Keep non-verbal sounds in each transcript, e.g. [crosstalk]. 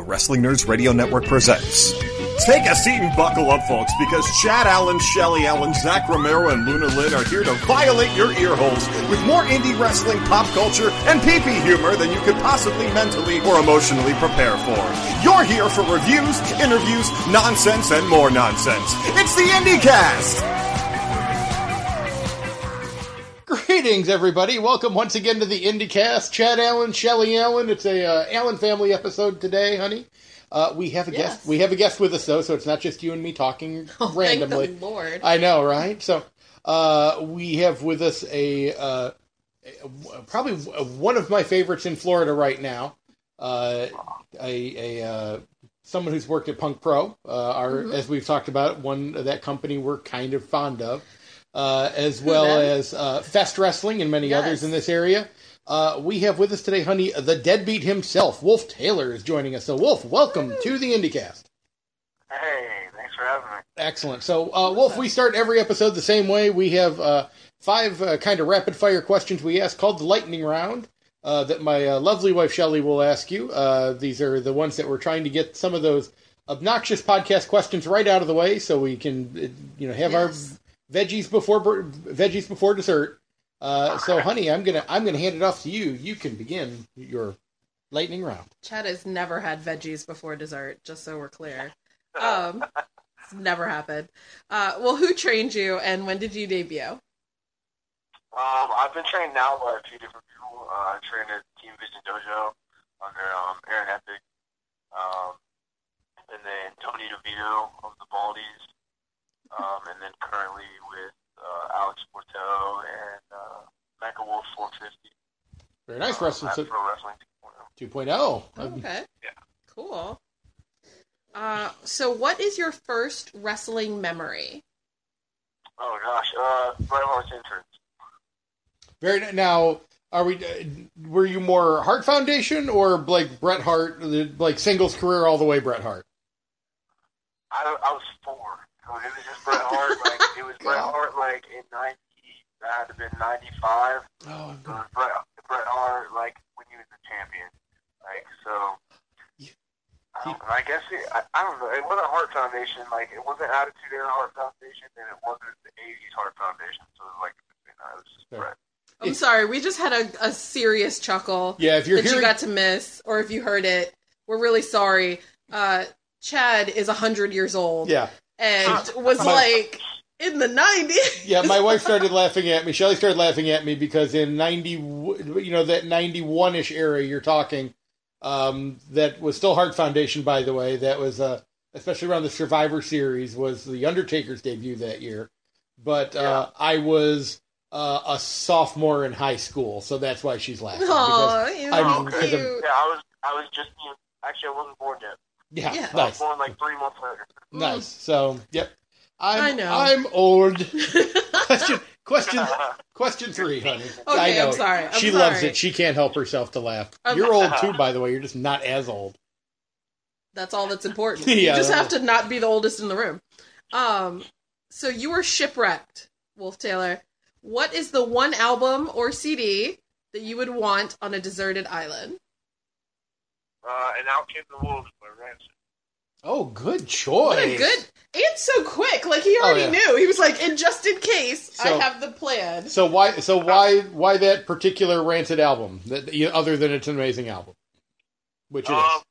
the Wrestling Nerds Radio Network presents. Take a seat and buckle up, folks, because Chad Allen, Shelly Allen, Zach Romero, and Luna Lynn are here to violate your ear holes with more indie wrestling, pop culture, and pee-pee humor than you could possibly mentally or emotionally prepare for. You're here for reviews, interviews, nonsense, and more nonsense. It's the IndieCast! Greetings, everybody. Welcome once again to the IndieCast. Chad Allen, Shelly Allen. It's a uh, Allen family episode today, honey. Uh, we have a Yes. guest. We have a guest with us though, so it's not just you and me talking [laughs] Oh, randomly. Thank the Lord. I know, right? So uh, we have with us a, uh, a- probably one of my favorites in Florida right now. Uh, a a uh, someone who's worked at Punk Pro. Uh, our Mm-hmm. as we've talked about, one of that company we're kind of fond of, uh, as well as uh, Fest Wrestling and many Yes. others in this area. Uh, we have with us today, honey, the deadbeat himself, Wolf Taylor, is joining us. So, Wolf, welcome to the IndieCast. Hey, thanks for having me. Excellent. So, uh, Wolf, we start every episode the same way. We have uh, five uh, kind of rapid fire questions we ask called the lightning round uh, that my uh, lovely wife Shelley will ask you. Uh, these are the ones that we're trying to get some of those obnoxious podcast questions right out of the way so we can, uh, you know, have Yes. Our veggies before veggies before dessert. Uh, so, honey, I'm gonna I'm gonna hand it off to you. You can begin your lightning round. Chad has never had veggies before dessert, just so we're clear. Um, it's never happened. Uh, well, who trained you and when did you debut? Um, I've been trained now by a few different people. Uh, I trained at Team Vision Dojo under um, Aaron Epic, um, and then Tony DeVito of the Baldies, um, and then currently with uh, Alex Porto and uh, Mecha Wolf 450. Very nice, um, wrestling at so Pro Wrestling 2.0. 2.0. Oh, Um, okay. Yeah. Cool. Uh, so, what is your first wrestling memory? Oh gosh, uh, Bret Hart's entrance. Very now. Are we? Uh, were you more Hart Foundation or like Bret Hart, like singles career all the way? Bret Hart. I, I was four. So it was just Bret Hart. Like it was Bret [laughs] Hart. Like in ninety, that had to been ninety five. Oh, So it was Bret, Bret Hart, like when he was the champion. Like so. Yeah. I, don't, I guess it, I, I don't know. It wasn't Hart Foundation. Like it wasn't Attitude Era Hart Foundation, and it wasn't the '80s Hart Foundation. So it was like you know, it was just Bret. I'm sorry, we just had a, a serious chuckle yeah. If you're that you got to miss, or if you heard it, we're really sorry. Uh, Chad is 100 years old yeah, and was My- like in the 90s. yeah. My [laughs] wife started laughing at me. Shelly started laughing at me because in ninety, you know, that ninety one ish era you're talking, um, that was still Hart Foundation, by the way. That was uh, especially around the Survivor Series was the Undertaker's debut that year. But uh, I was uh, a sophomore in high school, so that's why she's laughing. because- Oh, he's I'm- so cute. I'm- Yeah, I was. I was just. You know, actually, I wasn't born yet. Yeah, Yeah. Nice, born like three months later. nice. So, yep. I'm, I know. I'm old. [laughs] question, question, [laughs] question three, honey. I Okay, know. I'm sorry. I'm she loves it. She can't help herself to laugh. I'm- You're old [laughs] too, by the way. You're just not as old. That's all that's important. Yeah, you just have to not be the oldest in the room. Um, so you were shipwrecked, Wolf Taylor. What is the one album or CD that you would want on a deserted island? Uh, and out came the wolves by Rancid. Oh, good choice. What a good and so quick. Like he already yeah. knew. He was like, and just in case, So- I have the plan. So why? So why? Why that particular Rancid album? That you- other than it's an amazing album, which it is. Um,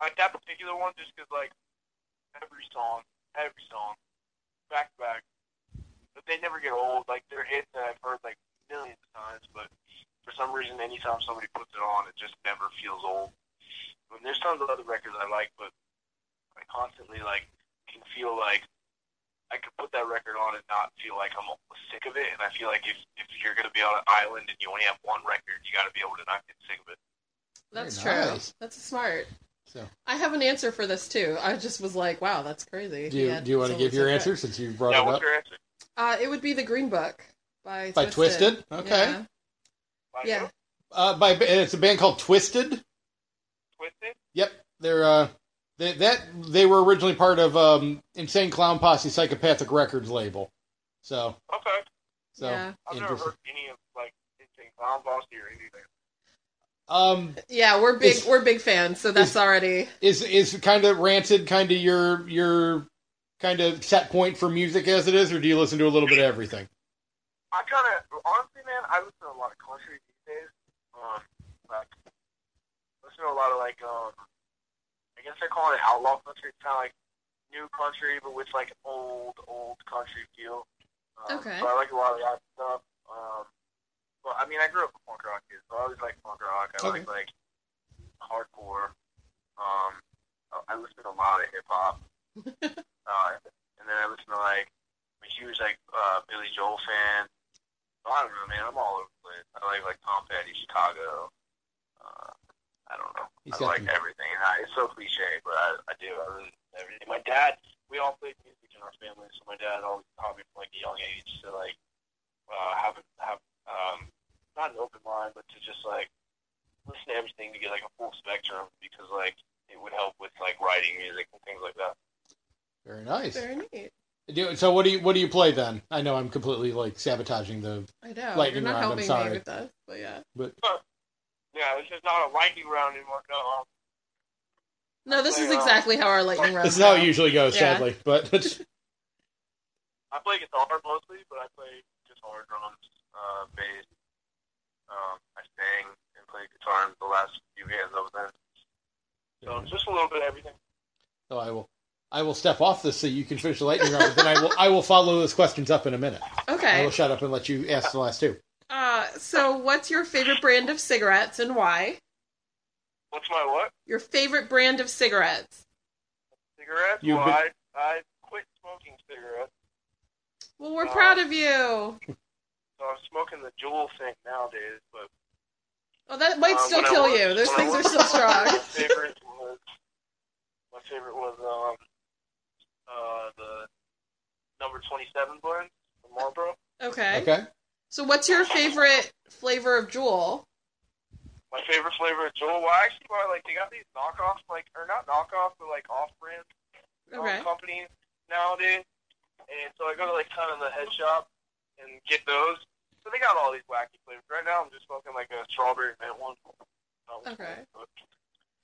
like that particular one, just because like every song, every song, back to back, but they never get old. Like they're hits that I've heard like millions of times, but for some reason, anytime somebody puts it on, it just never feels old. And there's tons of other records I like, but I constantly like can feel like I could put that record on and not feel like I'm sick of it. And I feel like if if you're gonna be on an island and you only have one record, you got to be able to not get sick of it. That's Very true. nice. That's smart. So I have an answer for this too. I just was like, wow, that's crazy. do you Yeah, do you want to give your okay. answer since you brought Yeah, it what's up your answer? Uh, it would be the Green Book by by Twiztid? Okay. Yeah. Like, Yeah. Uh, by and it's a band called Twiztid. Twiztid? Yep, they're uh, they, that they were originally part of um, Insane Clown Posse Psychopathic Records label. So Okay. so Yeah. I've never heard any of like anything Clown Posse or anything. Um, Yeah, we're big. Is- we're big fans, so that's is- already. is is kind of rancid kind of your your kind of set point for music as it is, or do you listen to a little bit of everything? I kind of honestly, man, I listen to a lot of country these days. Um, like listen to a lot of like um, I guess they're calling it outlaw country. It's kind of like new country, but with like old old country feel. Um, Okay. So I like a lot of that stuff. Um, but I mean, I grew up a punk rock kid, so I always like punk rock. I Okay. like like hardcore. Um, I listen to a lot of hip hop. [laughs] uh, and then I listen to like I'm a huge like uh, Billy Joel fan. I don't know, man. I'm all over the place. I like like Tom Petty, Chicago. Uh, I don't know. He's I like the- everything. I, it's so cliche, but I, I do. I really everything. My dad, we all played music in our family, so my dad always taught me from like a young age to like uh, have have um, not an open mind, but to just like listen to everything to get like a full spectrum because like it would help with like writing music and things like that. Very nice. Very neat. So what do you what do you play then? I know I'm completely like sabotaging the, I know. Lightning You're not round, I'm helping sorry. me with that, but yeah. but Yeah, this is not a lightning round anymore. No, um, No, this is Play, uh, exactly how our lightning round. this is how it usually goes, Yeah. sadly. But [laughs] I play guitar mostly, but I play guitar, drums, uh, bass. Um, I sang and played guitar in the last few bands I was in. So just a little bit of everything. so I will I will step off this so you can finish the lightning round. But then I will I will follow those questions up in a minute. Okay. I will shut up and let you ask the last two. Uh, so what's your favorite brand of cigarettes and why? What's my what? Your favorite brand of cigarettes? Cigarettes? You've well, been- I, I quit smoking cigarettes. Well, we're Uh, proud of you. So I'm smoking the Juul thing nowadays, but Oh, that might uh, still kill was- you. Those when I things are still strong. My favorite was my favorite was um uh the number twenty seven blend from Marlboro. Okay. Okay. So what's your favorite flavor of Juul? My favorite flavor of Juul. Well, actually, well, like they got these knockoffs, like or not knockoffs, but like off-brand um, companies nowadays. And so I go to like kind of the head shop and get those. So they got all these wacky flavors. Right now, I'm just smoking like a strawberry mint one. Okay.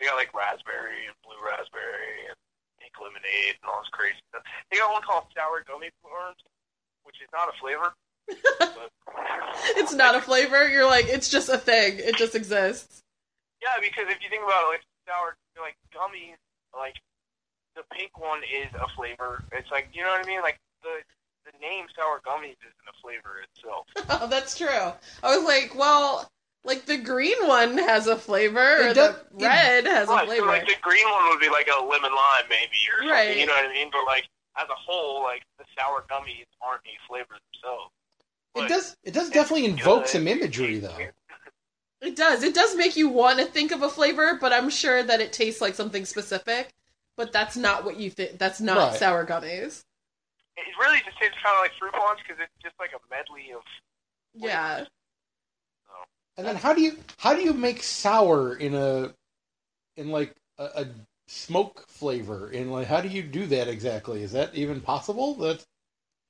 They got like raspberry and blue raspberry and pink lemonade and all this crazy stuff. They got one called sour gummy worms, which is not a flavor. But [laughs] It's not a flavor. You're like, it's just a thing. It just exists. Yeah, because if you think about it, like sour, like gummies, like the pink one is a flavor. It's like you know what I mean. Like the the name sour gummies isn't a flavor itself. [laughs] Oh, that's true. I was like, well, like the green one has a flavor, or the red has a Right, so flavor. like the green one would be like a lemon lime maybe or something. You know what I mean? But like as a whole, like the sour gummies aren't a flavor themselves. It does it does definitely invoke good. some imagery though. It does. It does make you want to think of a flavor, but I'm sure that it tastes like something specific. But that's not what you think. That's not Right. sour gummies. It really just tastes kind of like fruit punch because it's just like a medley of. Yeah. And then how do you how do you make sour in a in like a, a smoke flavor? In like how do you do that exactly? Is that even possible? That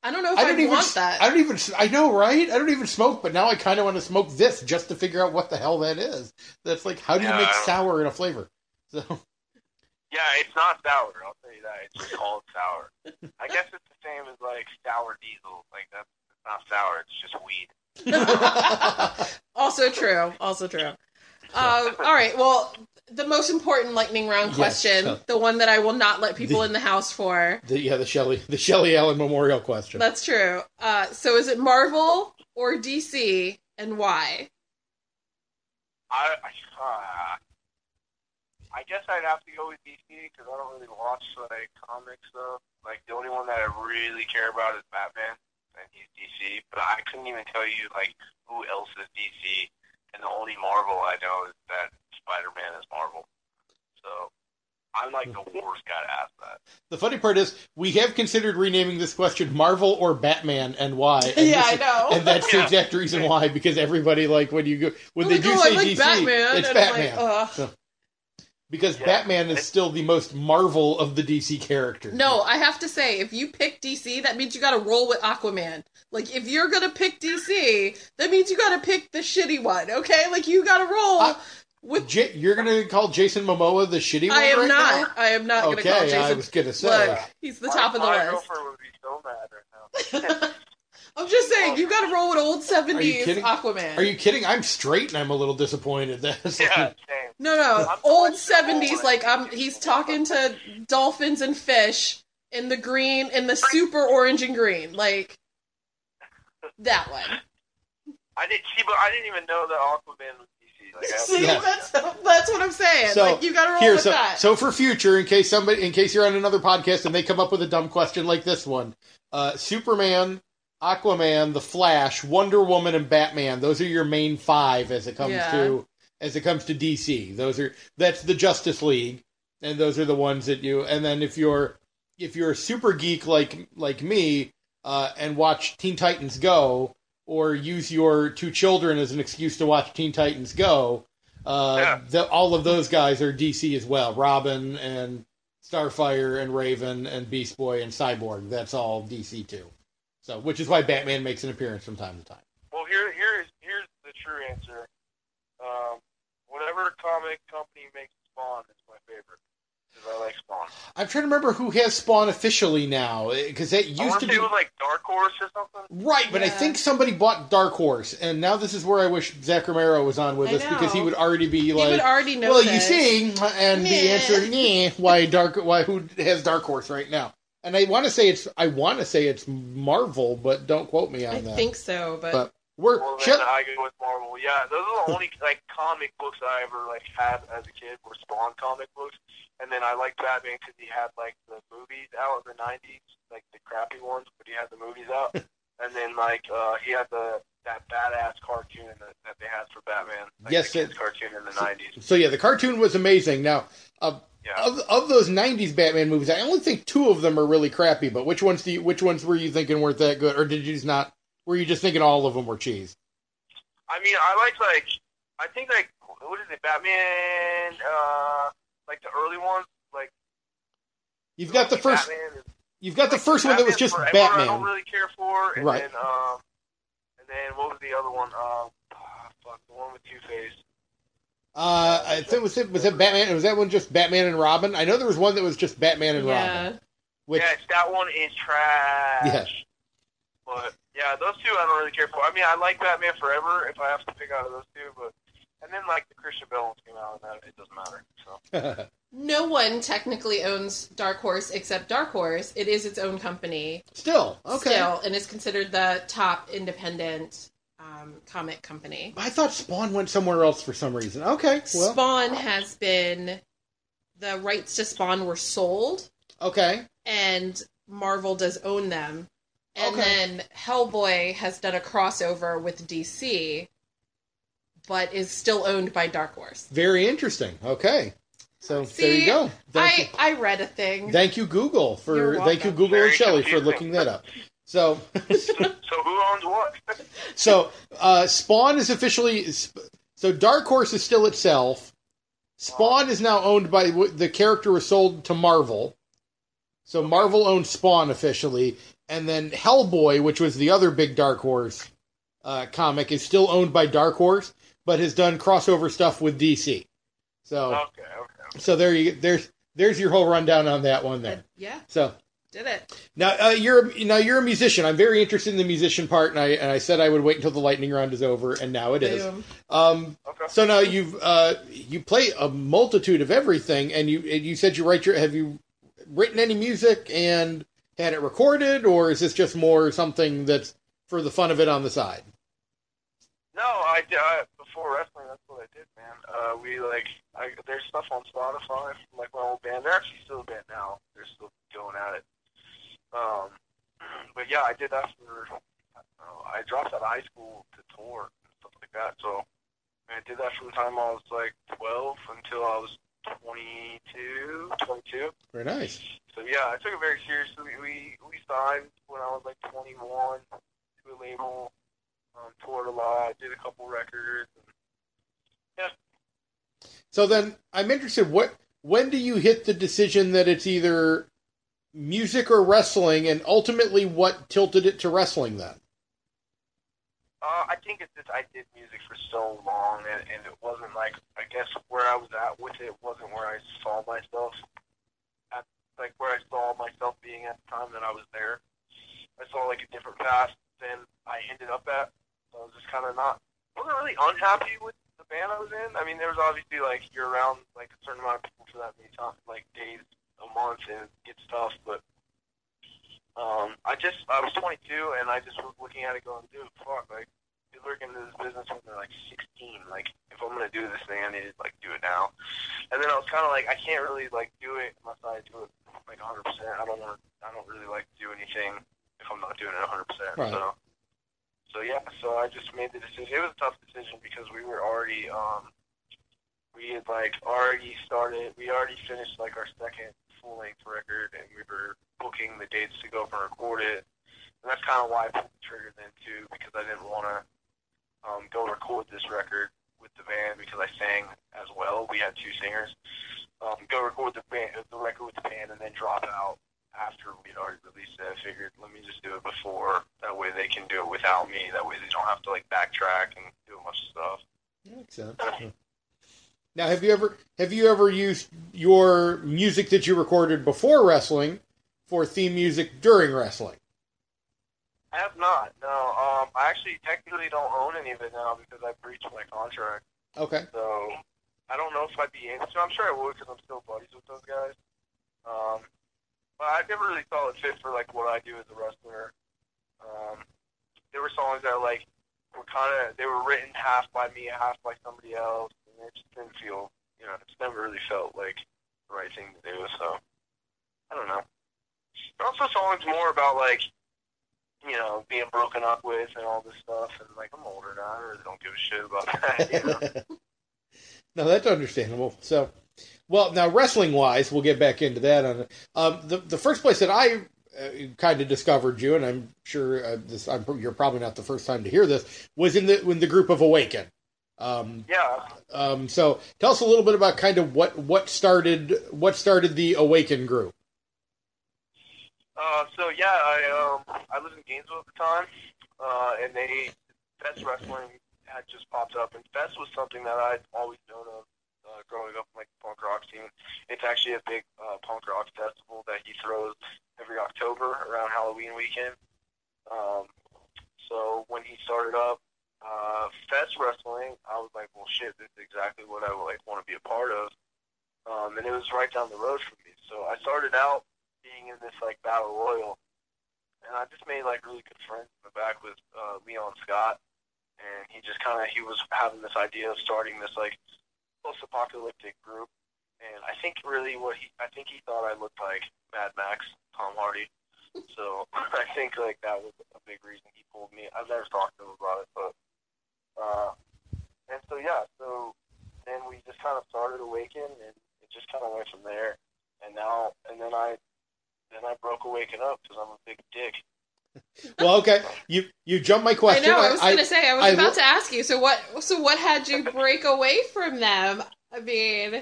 I don't know if I I, don't even want that. I don't even I know right? I don't even smoke, but now I kind of want to smoke this just to figure out what the hell that is. That's like how do you make sour in a flavor? So [laughs] Yeah, it's not sour. I'll tell you that. It's just called sour. I guess it's the same as like sour diesel. Like that's it's not sour. It's just weed. [laughs] also true. Also true. [laughs] Um, all right. Well, the most important lightning round Yes. question, the one that I will not let people in the house for. the yeah the Shelley the Shelley Allen Memorial question. That's true. Uh, so is it Marvel or DC, and why? I I, uh, I guess I'd have to go with DC because I don't really watch like comic stuff. Like the only one that I really care about is Batman, and he's DC. But I couldn't even tell you like who else is DC. And the only Marvel I know is that Spider-Man is Marvel. So I'm like the worst guy to ask that. The funny part is we have considered renaming this question Marvel or Batman and why. And yeah, this I is- know. And that's the Yeah. exact reason why, because everybody like when you go when They're they do like, "Oh, say like DC, Batman, it's Batman. like, ugh. because Yeah. Batman is still the most Marvel of the DC characters. No, I have to say, if you pick DC, that means you got to roll with Aquaman. Like, if you're gonna pick DC, that means you got to pick the shitty one. Okay, like you got to roll. I- With J- you're gonna call Jason Momoa the shitty one I am right not. I am not now? going to call Okay, Jason. I was gonna say. Look, he's the top my, of the my list. girlfriend would be so mad right now. I'm just saying, you got to roll with old '70s kidding? Aquaman. Are you kidding? I'm straight and I'm a little disappointed. [laughs] That's yeah, same. No, no, I'm old '70s. like- Like I'm, he's talking to dolphins and fish in the green, in the super orange and green, like that one. [laughs] I didn't see, but I didn't even know that Aquaman was DC. Like, See, Yeah. that's that's what I'm saying. So, like you got to roll Here, with so, that. so for future, in case somebody, in case you're on another podcast and they come up with a dumb question like this one, uh, Superman, Aquaman, The Flash, Wonder Woman, and Batman. Those are your main five as it comes Yeah. to as it comes to DC. Those are that's the Justice League, and those are the ones that you. And then if you're if you're a super geek like like me uh, and watch Teen Titans Go, or use your two children as an excuse to watch Teen Titans Go, uh, Yeah. the, all of those guys are DC as well. Robin and Starfire and Raven and Beast Boy and Cyborg. That's all DC too. So, which is why Batman makes an appearance from time to time. Well, here, here's here's the true answer. Um, whatever comic company makes Spawn is my favorite I like Spawn. I'm trying to remember who has Spawn officially now eh, because that I used to to be say like Dark Horse or something. right, but I think somebody bought Dark Horse, and now this is where I wish Zach Romero was on with I us because he would already be you like, would already know. well, you this. see, and the Meh. answer, yeah, why Dark, why who has Dark Horse right now? And I want to say it's, I want to say it's Marvel, but don't quote me on I that. I think so, but, but we're Well, then Shel- I go with Marvel. Yeah, those are the only [laughs] like comic books I ever like had as a kid were Spawn comic books. And then I liked Batman because he had like the movies out in the '90s, like the crappy ones, but he had the movies out. [laughs] and then like uh, he had the that badass cartoon that, that they had for Batman. Like, Yes, the cartoon in the '90s. so yeah, the cartoon was amazing. Now, uh, Yeah. of of those '90s Batman movies, I only think two of them are really crappy. But which ones do you, which ones were you thinking weren't that good, or did you just not? Were you just thinking all of them were cheese? I mean, I like like I think like what is it, Batman? Uh, like the early ones, like You've got the first, Batman you've got the like, first one that was just Forever, I don't Batman. really care for, and Right. then um, and then what was the other one? Um, ah, fuck, the one with Two Face. Uh, I think was it was it Batman? Was that one just Batman and Robin? I know there was one that was just Batman and yeah. Robin. Which yes, that one is trash. Yeah. But yeah, those two I don't really care for. I mean, I like Batman Forever if I have to pick out of those two, but and then like the Christian Bale ones came out, and that it doesn't matter. So [laughs] No one technically owns Dark Horse except Dark Horse. It is its own company still okay. still, and is considered the top independent um, comic company. I thought Spawn went somewhere else for some reason. Okay, well, Spawn has been the rights to Spawn were sold, okay, and Marvel does own them. And Okay. then Hellboy has done a crossover with DC, but is still owned by Dark Horse. very interesting. Okay, so there you go. Thank you. I, I read a thing. Thank you, Google, for thank you, welcome. Google and Very Shelley, for looking that up. So, [laughs] [laughs] so who owns what? so uh, Spawn is officially so Dark Horse is still itself. Spawn is now owned by the character was sold to Marvel, so Marvel owns Spawn officially, and then Hellboy, which was the other big Dark Horse uh, comic, is still owned by Dark Horse, but has done crossover stuff with DC. So, okay, okay. so there you there's there's your whole rundown on that one there. yeah, So did it. now uh, you're now you're a musician. I'm very interested in the musician part, and I and I said I would wait until the lightning round is over, and now it is. Boom. Um, Okay. so now you've uh, you play a multitude of everything, and you and you said you write your have you written any music and had it recorded, or is this just more something that's for the fun of it on the side? No, I I, before wrestling. That's what I did, man. Uh, we like I, there's stuff on Spotify from like my old band. They're actually still a band now. They're still going at it. Um, [clears throat] but yeah, I did that for. I, know, I dropped out of high school to tour and stuff like that. So I did that from the time I was like 12 until I was 22, 22. Very nice. So yeah, I took it very seriously. We we signed when I was like 21 to a label. Um, toured a lot. Did a couple records. And, So then I'm interested. What when do you hit the decision that it's either music or wrestling, and ultimately what tilted it to wrestling then? Uh, I think it's just I did music for so long, and, and it wasn't like I guess where I was at with it wasn't where I saw myself. At, like where I saw myself being at the time that I was there. I saw like a different path than I ended up at. So I was just kind of not wasn't really unhappy with the band I was in. I mean, there was obviously like you're around like a certain amount of people for that many times, like days, a month, and it gets tough. But um, I just I was 22 and I just was looking at it going, dude, fuck, like are getting into this business when they're like 16. Like if I'm gonna do this thing, I need to like do it now. And then I was kind of like, I can't really like do it unless I do it like 100. percent I don't want. I don't really like do anything if I'm not doing it 100. percent Right. So. So yeah, so I just made the decision. It was a tough decision because we were already, um, we had like already started. We already finished like our second full length record, and we were booking the dates to go up and record it. And that's kind of why I pulled the trigger then too, because I didn't want to um, go record this record with the band because I sang as well. We had two singers. Um, go record the band, the record with the band, and then drop out after we'd already released it. I figured let me just do it before. That way they can do it without me. That way they don't have to like backtrack and do of stuff. That makes sense. [clears throat] Now, have you ever have you ever used your music that you recorded before wrestling for theme music during wrestling? I have not. No, um, I actually technically don't own any of it now because I breached my contract. Okay. So I don't know if I'd be able to. I'm sure I would because I'm still buddies with those guys. Um, but I never really thought it fit for like what I do as a wrestler. Um, there were songs that like were kind of they were written half by me, half by somebody else, it just didn't feel. You know, it's never really felt like the right thing to do. So I don't know. Also songs more about like you know, being broken up with and all this stuff. And like, I'm older now. I really don't give a shit about [laughs] that. You know? [laughs] no, that's understandable. So, well, now wrestling wise, we'll get back into that. On um, the the first place that I uh, kind of discovered you, and I'm sure uh, this I'm, you're probably not the first time to hear this, was in the in the group of Awaken. Um, yeah. um, so, tell us a little bit about kind of what what started what started the Awaken group. Uh, so yeah, I um I lived in Gainesville at the time, uh, and they Fest Wrestling had just popped up, and Fest was something that I'd always known of uh, growing up in like the punk rock scene. It's actually a big uh, punk rock festival that he throws every October around Halloween weekend. Um, so when he started up uh, Fest Wrestling, I was like, well, shit, this is exactly what I like want to be a part of. Um, and it was right down the road from me. So I started out being in this like battle royal, and I just made like really good friends in the back with uh, Leon Scott, and he just kind of he was having this idea of starting this like post-apocalyptic group, and I think really what he I think he thought I looked like Mad Max Tom Hardy, so [laughs] I think like that was a big reason he pulled me. I've never talked to him about it, but uh, and so yeah, so then we just kind of started Awaken, and it just kind of went from there. And now, and then I then I broke Awaken up because I'm a big dick. [laughs] Well, okay, you you jumped my question. I know. I was going to say. I was I about lo- to ask you. So what? So what had you break away from them? I mean,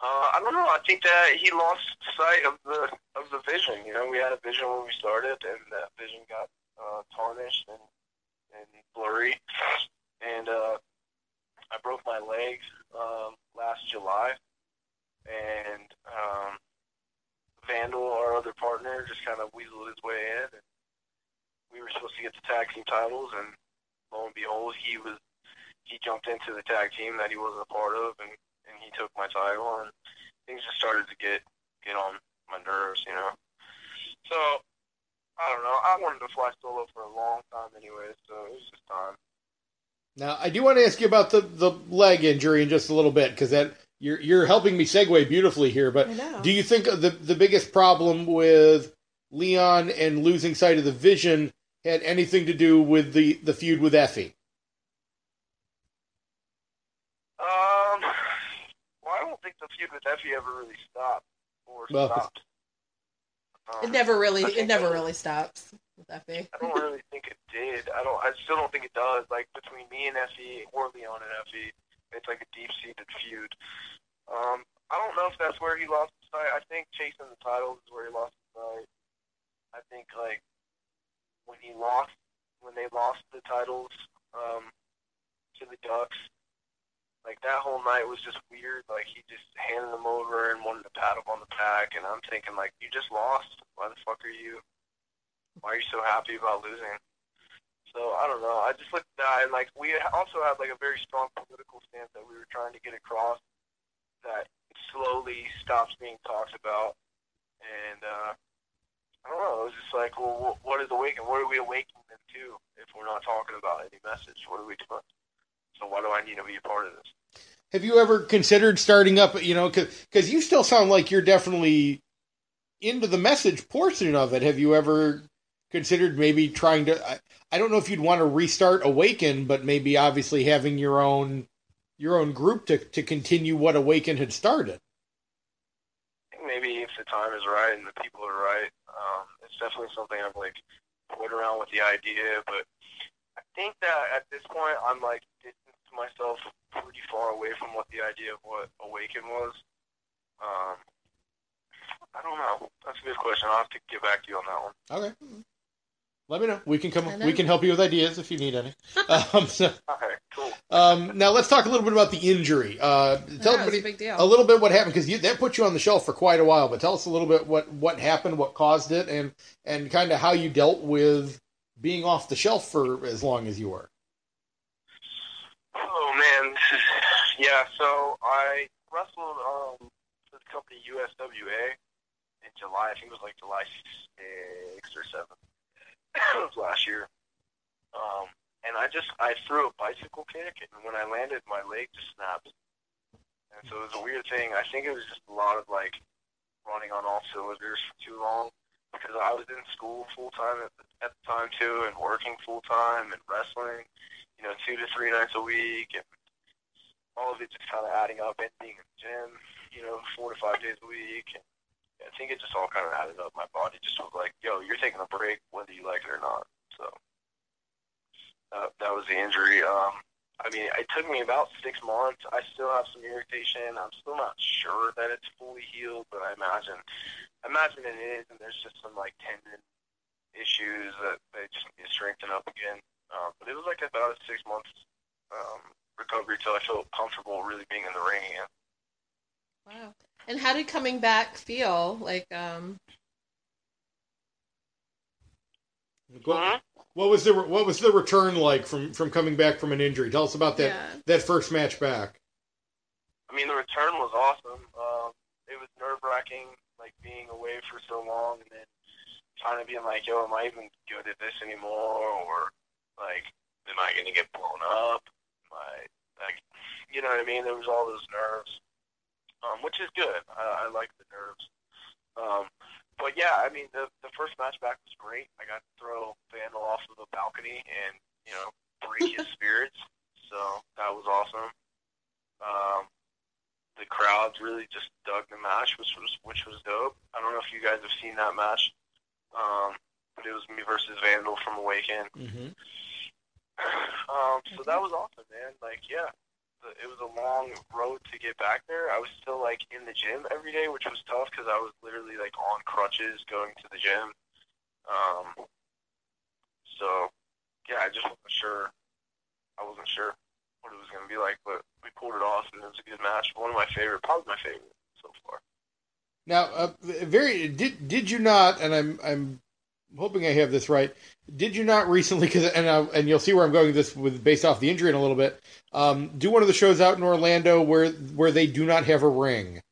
Uh, I don't know. I think that he lost sight of the of the vision. You know, we had a vision when we started, and that vision got uh, tarnished and and blurry. And uh, I broke my leg um, last July, and um, Vandal, our other partner, just kind of weaseled his way in. And we were supposed to get the tag team titles, and lo and behold, he was he jumped into the tag team that he wasn't a part of, and and he took my title, and things just started to get get on my nerves, you know. So I don't know. I wanted to fly solo for a long time anyway, so it was just time. Now, I do want to ask you about the, the leg injury in just a little bit because that you're you're helping me segue beautifully here. But do you think the the biggest problem with Leon and losing sight of the vision had anything to do with the the feud with Effy? Um, well, I don't think the feud with Effy ever really stopped or Well, stopped. Um, it never really. It never that- really stops with Effy. I don't really think it did. I don't. I still don't think it does. Like between me and Effy, or Leon and Effy, it's like a deep-seated feud. Um, I don't know if that's where he lost his sight. I think chasing the titles is where he lost his sight. I think like when he lost when they lost the titles um, to the Ducks. Like that whole night was just weird. Like he just handed them over and wanted to pat him on the back, and I'm thinking like, you just lost. Why the fuck are you? Why are you so happy about losing? So I don't know. I just looked at that, and like we also had like a very strong political stance that we were trying to get across that slowly stops being talked about, and uh, I don't know. It was just like, well, what is awakening? What are we awakening them to if we're not talking about any message? What are we doing? So why do I need to be a part of this? Have you ever considered starting up? You know, because you still sound like you're definitely into the message portion of it. Have you ever considered maybe trying to? I, I don't know if you'd want to restart Awaken, but maybe obviously having your own your own group to to continue what Awaken had started. Maybe if the time is right and the people are right, um, it's definitely something I've like toyed around with the idea, but think that at this point I'm like to myself pretty far away from what the idea of what Awaken was. Um, I don't know. That's a good question. I'll have to get back to you on that one. Okay. Let me know. We can come. We can help you with ideas if you need any. [laughs] um, so, okay, cool. Um, now let's talk a little bit about the injury. Uh, tell yeah, everybody a, a, little bit what happened because that put you on the shelf for quite a while. But tell us a little bit what what happened, what caused it, and and kind of how you dealt with being off the shelf for as long as you were. Oh man, yeah. So I wrestled um, the company USWA in July. I think it was like July sixth or seventh. [coughs] last year. Um, and I just I threw a bicycle kick, and when I landed, my leg just snapped. And so it was a weird thing. I think it was just a lot of like running on all cylinders for too long because I was in school full time at the, at the time too, and working full time and wrestling you know, two to three nights a week, and all of it just kind of adding up, and being in the gym, you know, four to five days a week, and I think it just all kind of added up. My body just was like, "Yo, you're taking a break, whether you like it or not." So uh, that was the injury. Um, I mean, it took me about six months. I still have some irritation. I'm still not sure that it's fully healed, but I imagine, I imagine it is, and there's just some like tendon issues that they just need to strengthen up again. Um, but it was like about a six months um, recovery till I felt comfortable really being in the ring again. Wow. And how did coming back feel? Like, um. What, uh-huh. What was the what was the return like from from coming back from an injury? Tell us about that yeah. that first match back. I mean, the return was awesome. Um, it was nerve wracking, like being away for so long, and then trying to be like, "Yo, am I even good at this anymore?" Or like, am I going to get blown up? Am I, like, you know what I mean? There was all those nerves, um, which is good. I, I like the nerves. Um, but yeah, I mean, the the first match back was great. I got to throw Vandal off of the balcony and you know break his [laughs] spirits, so that was awesome. Um, the crowds really just dug the match, which was which was dope. I don't know if you guys have seen that match, um, but it was me versus Vandal from Awaken. Mm-hmm. [sighs] Um, so that was awesome, man. Like, yeah, it was a long road to get back there. I was still like in the gym every day, which was tough because I was literally like on crutches going to the gym. Um, so yeah, I just wasn't sure. I wasn't sure what it was going to be like, but we pulled it off, and it was a good match. One of my favorite, probably my favorite so far. Now, uh, very did did you not? And I'm I'm hoping I have this right. Did you not recently? Cause, and uh, and you'll see where I'm going with this with based off the injury in a little bit. Um, do one of the shows out in Orlando where where they do not have a ring.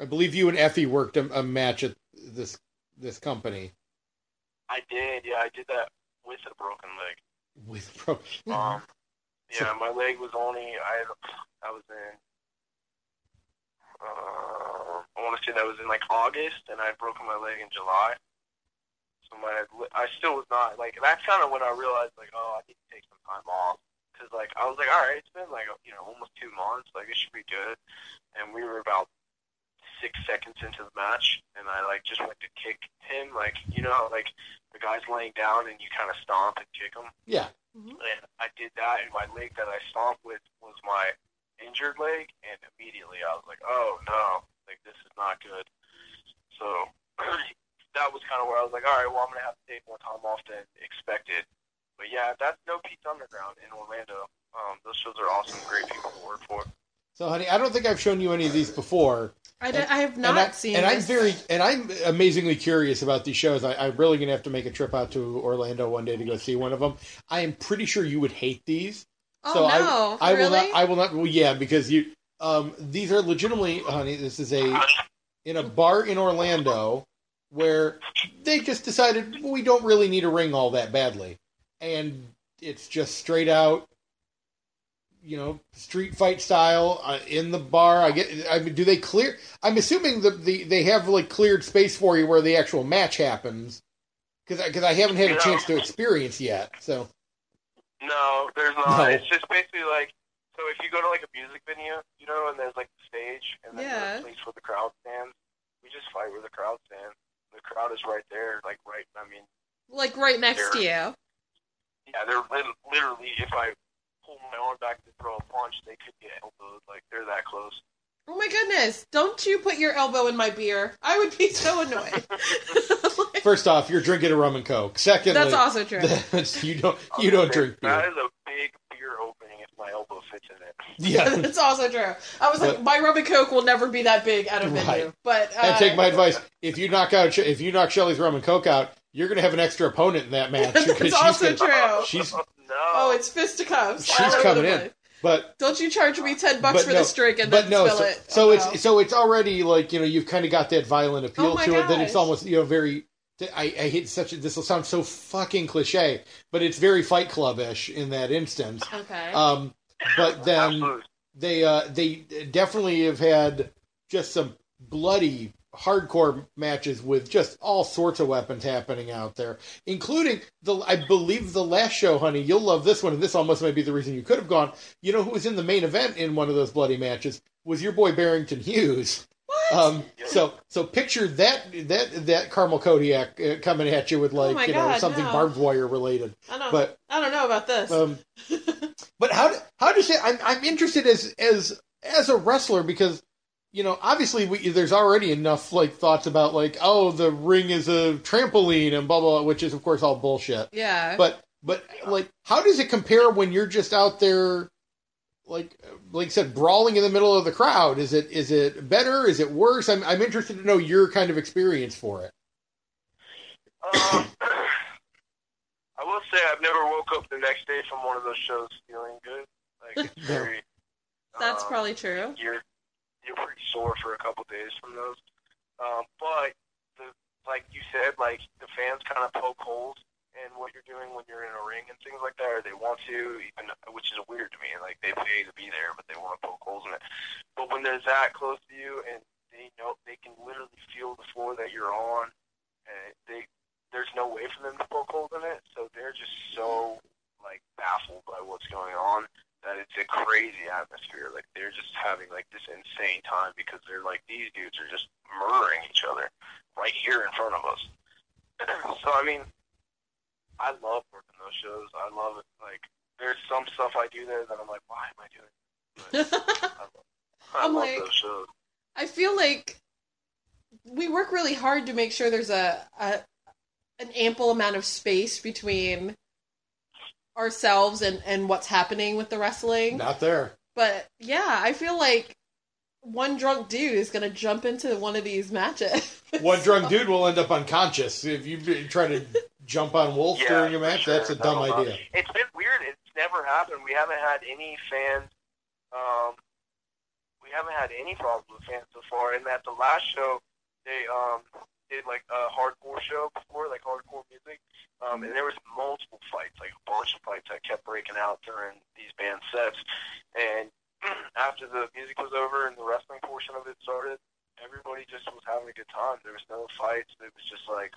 I believe you and Effy worked a, a match at this this company. I did, yeah, I did that with a broken leg. With broken. [laughs] Um, [laughs] yeah, my leg was only I I was in. Uh, I want to say that was in like August, and I had broken my leg in July my I still was not like that's kind of when I realized like oh I need to take some time off. Because like I was like all right it's been like you know almost two months like it should be good. And we were about six seconds into the match and I like just went to kick him like you know like the guy's laying down and you kind of stomp and kick him? Yeah. Mm-hmm. and I did that and my leg that I stomped with was my injured leg and immediately I was like oh no like this is not good. So [clears throat] that was kind of where I was like, all right, well, I'm going to have to take more time off than expected. But yeah, that's No Pete's Underground in Orlando. Um, those shows are awesome. Great people to work for. So, honey, I don't think I've shown you any of these before. I have not and I, seen. and I'm very and I'm amazingly curious about these shows. I, I'm really gonna have to make a trip out to Orlando one day to go see one of them. I am pretty sure you would hate these. Oh so no! I, I will really? not. I will not. Well, yeah, because you. Um, these are legitimately, honey. This is a in a bar in Orlando where they just decided we don't really need a ring all that badly, and it's just straight out, you know, street fight style uh, in the bar. I get. I mean, do they clear? I'm assuming that the they have like cleared space for you where the actual match happens, because because I haven't had a No. chance to experience yet. So No, there's not. No. It's just basically like so if you go to like a music venue, you know, and there's like the stage and then Yeah. there's a place where the crowd stands. We just fight where the crowd stands. The crowd is right there, like right. I mean, like right next to you. yeah, they're lit- literally. If I pull my arm back to throw a punch, they could get elbowed. Like they're that close. Oh my goodness! Don't you put your elbow in my beer? I would be so annoyed. Like, [laughs] [laughs] first off, you're drinking a rum and coke. Secondly, that's also true. that's- [laughs] you don't you don't drink beer. is a big beer opening if my elbow fits in it. [laughs] Yeah. [laughs] that's also true. I was like, my rum and coke will never be that big at a venue. Right. But uh, and take my advice: if you knock out if you knock Shelly's rum and coke out, you're gonna have an extra opponent in that [laughs] match. because That's also gonna- true. She's no. Oh, it's fisticuffs. She's all over coming in. but Don't you charge me ten bucks for no, this drink and but then no. spill So, it? so Oh, it's no. so it's already like you know you've kind of got that violent appeal Oh my to it that it's almost you know very. I, I hate such a, this will sound so fucking cliche, but it's very Fight Club ish in that instance. okay. Um, but then Absolutely. they uh, they definitely have had just some bloody hardcore matches with just all sorts of weapons happening out there, including the I believe the last show, honey. You'll love this one, and this almost may be the reason you could have gone. You know who was in the main event in one of those bloody matches was your boy Barrington Hughes. Um, so so picture that that that Carmel Kodiak uh, coming at you with like Oh you know something no. barbed wire related, I don't. but I don't know about this. um, but how do, how does it? I'm I'm interested as as as a wrestler because you know obviously we, there's already enough like thoughts about like oh the ring is a trampoline and blah blah, blah which is of course all bullshit. yeah. But but like how does it compare when you're just out there? Like, like I said, brawling in the middle of the crowd. Is it is it better? Is it worse? I'm I'm interested to know your kind of experience for it. Um, [coughs] I will say I've never woke up the next day from one of those shows feeling good. Like it's [laughs] very. That's um, probably true. You're you're pretty sore for a couple days from those. Um, but the, like you said, like the fans kind of poke holes in what you're doing when you're in a ring and things like that, or they want to, even which is weird to me. Like they pay to be there, but they want to poke holes in it. But when they're that close to you and they know they can literally feel the floor that you're on, and they there's no way for them to poke holes in it, so they're just so like baffled by what's going on that it's a crazy atmosphere. Like they're just having like this insane time because they're like these dudes are just murdering each other right here in front of us. [clears throat] so I mean, I love working those shows. I love it. Like there's some stuff I do there that I'm like, why am I doing? This? [laughs] I love, I I'm love like- those shows. I feel like we work really hard to make sure there's a, a an ample amount of space between ourselves and and what's happening with the wrestling. Not there. But yeah, I feel like one drunk dude is gonna jump into one of these matches. [laughs] One drunk dude will end up unconscious if you try to jump on Wolf Yeah, during a match. sure. That's a dumb That'll idea. It's been weird. It's never happened. We haven't had any fans. Um, we haven't had any problems with fans so far. And at the last show, they um did like a hardcore show before, like hardcore music. Um, and there was multiple fights, like a bunch of fights that kept breaking out during these band sets. And after the music was over and the wrestling portion of it started, everybody just was having a good time. There was no fights. It was just like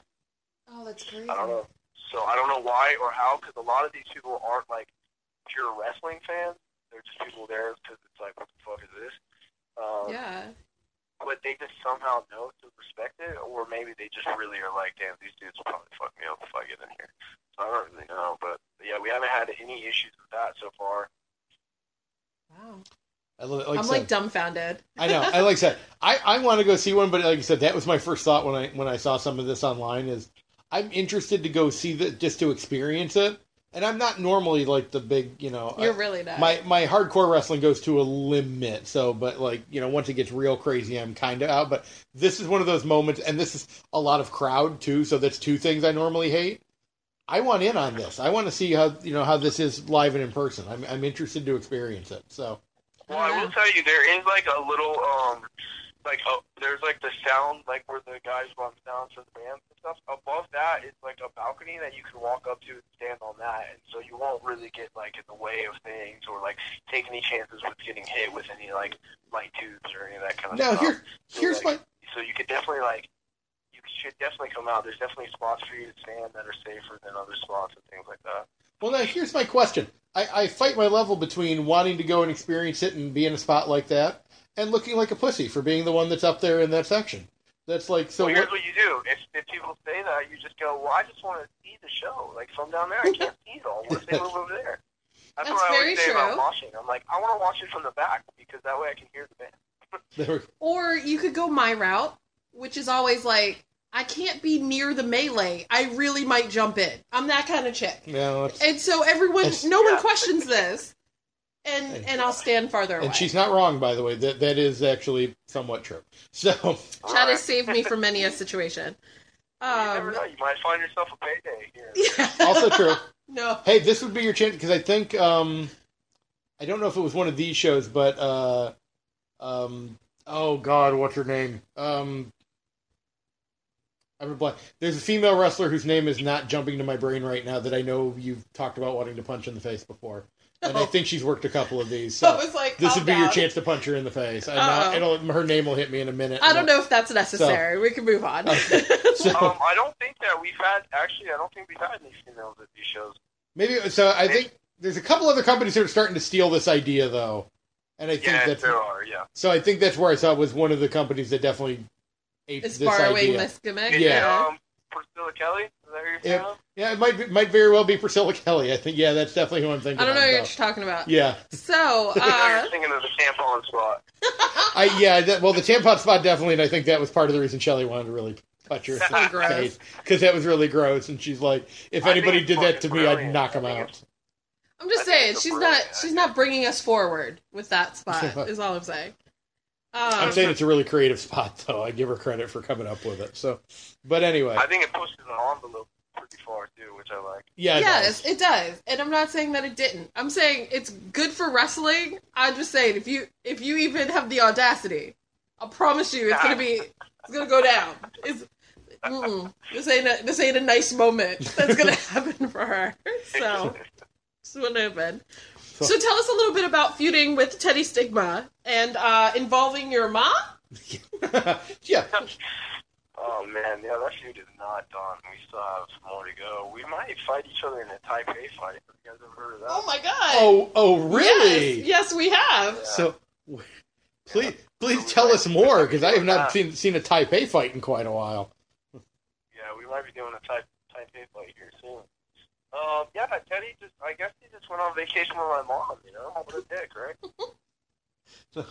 oh, that's crazy. I don't know. So I don't know why or how, because a lot of these people aren't like pure wrestling fans. They're just people there because it's like, what the fuck is this? Um, Yeah. But they just somehow know to respect it, or maybe they just really are like, damn, these dudes will probably fuck me up if I get in here. So I don't really know, but yeah, we haven't had any issues with that so far. Wow. I love it. Like I'm said, like dumbfounded. I know. I like I said, I, I want to go see one, but like I said, that was my first thought when I when I saw some of this online. Is I'm interested to go see that just to experience it. and I'm not normally like the big, you know, You're I- really not. my my hardcore wrestling goes to a limit. So, but like you know, once it gets real crazy, I'm kind of out. But this is one of those moments, and this is a lot of crowd too. So that's two things I normally hate. I want in on this. I want to see how you know how this is live and in person. I'm I'm interested to experience it. So Well, I will tell you, there is like a little, um, like uh, there's like the sound, like where the guys run down for the bands and stuff. Above that is like a balcony that you can walk up to and stand on that, and so you won't really get like in the way of things or like take any chances with getting hit with any like light tubes or any of that kind of now stuff. here here's my So you could definitely like, should definitely come out. There's definitely spots for you to stand that are safer than other spots and things like that. Well, now here's my question. I, I fight my level between wanting to go and experience it and be in a spot like that, and looking like a pussy for being the one that's up there in that section. That's like so. well, here's What, what you do. If, if people say that, you just go, well, I just want to see the show. Like, from down there, I can't see it all. What if they move over there? That's, That's what I very always say about true. watching. I'm like, I want to watch it from the back because that way I can hear the band. [laughs] Or you could go my route, which is always like, I can't be near the melee. I really might jump in. I'm that kind of chick. no, And so everyone, It's- no one Yeah. questions this. And and I'll stand farther away. and she's not wrong, by the way. That that is actually somewhat true. [laughs] So Chad has saved me from many a situation. you never Um, know. You might find yourself a payday here. yeah. [laughs] also true. no. Hey, this would be your chance because I think um, I don't know if it was one of these shows, but uh, um, oh god, what's her name? Um, I'm a blank. There's a female wrestler whose name is not jumping to my brain right now that I know you've talked about wanting to punch in the face before, and I Oh. think she's worked a couple of these. So [laughs] So was like, this would be your chance to punch her in the face. And Uh-oh. not, it'll, her name will hit me in a minute. I don't know if that's necessary. we can move on. [laughs] So Um, I don't think that we've had, actually, I don't think we've had any females at these shows. maybe so. I think there's a couple other companies that are starting to steal this idea though, and I think Yeah, that's there are, yeah. So I think that's where I saw it was one of the companies that definitely aped it's this borrowing idea. this gimmick. Is Yeah. um, Priscilla Kelly? Is that who you're Yeah. of? Yeah, it might be, might very well be Priscilla Kelly. I think yeah, that's definitely who I'm thinking. I don't know of, what though. you're talking about. Yeah, So, [laughs] uh, you're thinking of the tampon spot. [laughs] I yeah. That, well, the tampon spot definitely, and I think that was part of the reason Shelley wanted to really touch her So face because that was really gross. And she's like, if I anybody did that to fucking me, I'd knock them out. I'm just I saying she's not she's not bringing us forward with that [laughs] spot. is all I'm saying. Um, I'm saying it's a really creative spot, though. I give her credit for coming up with it. So, but anyway, I think it pushes the envelope pretty far, too, which I like. yeah, it yes, does. it does, and I'm not saying that it didn't. I'm saying it's good for wrestling. I'm just saying if you if you even have the audacity, I promise you it's gonna be it's gonna go down. It's, this ain't a, this ain't a nice moment that's gonna [laughs] happen for her. So this wouldn't happen. So- So tell us a little bit about feuding with Teddy Stigma and uh, involving your mom. [laughs] yeah. Oh man, yeah, that feud is not done. We still have more to go. We might fight each other in a Taipei fight. Have you guys ever heard of that? Oh my god! Oh, oh, really? Yes, yes we have. So, w- please, please tell us more because I have not seen seen a Taipei fight in quite a while. Yeah, we might be doing a type Taipei fight here soon. Um, yeah, Teddy just, I guess he just went on vacation with my mom, you know? What a dick, right? [laughs]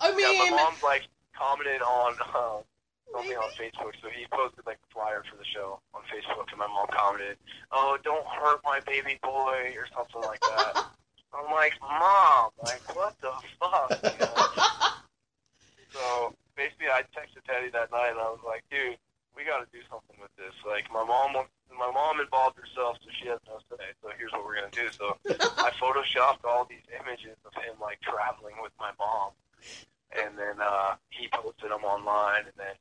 I mean... yeah, my mom's like commented on uh, something on Facebook. So he posted like the flyer for the show on Facebook, and my mom commented, "Oh, don't hurt my baby boy" or something like that. [laughs] I'm like, Mom, like what the fuck? You know? [laughs] so basically, I texted Teddy that night, and I was like, Dude, we got to do something with this. Like my mom, wants- my mom involved herself, so she has no say. So here's what we're gonna do. So I [laughs] photoshopped all these images of him like traveling with my mom and then uh, he posted them online, and then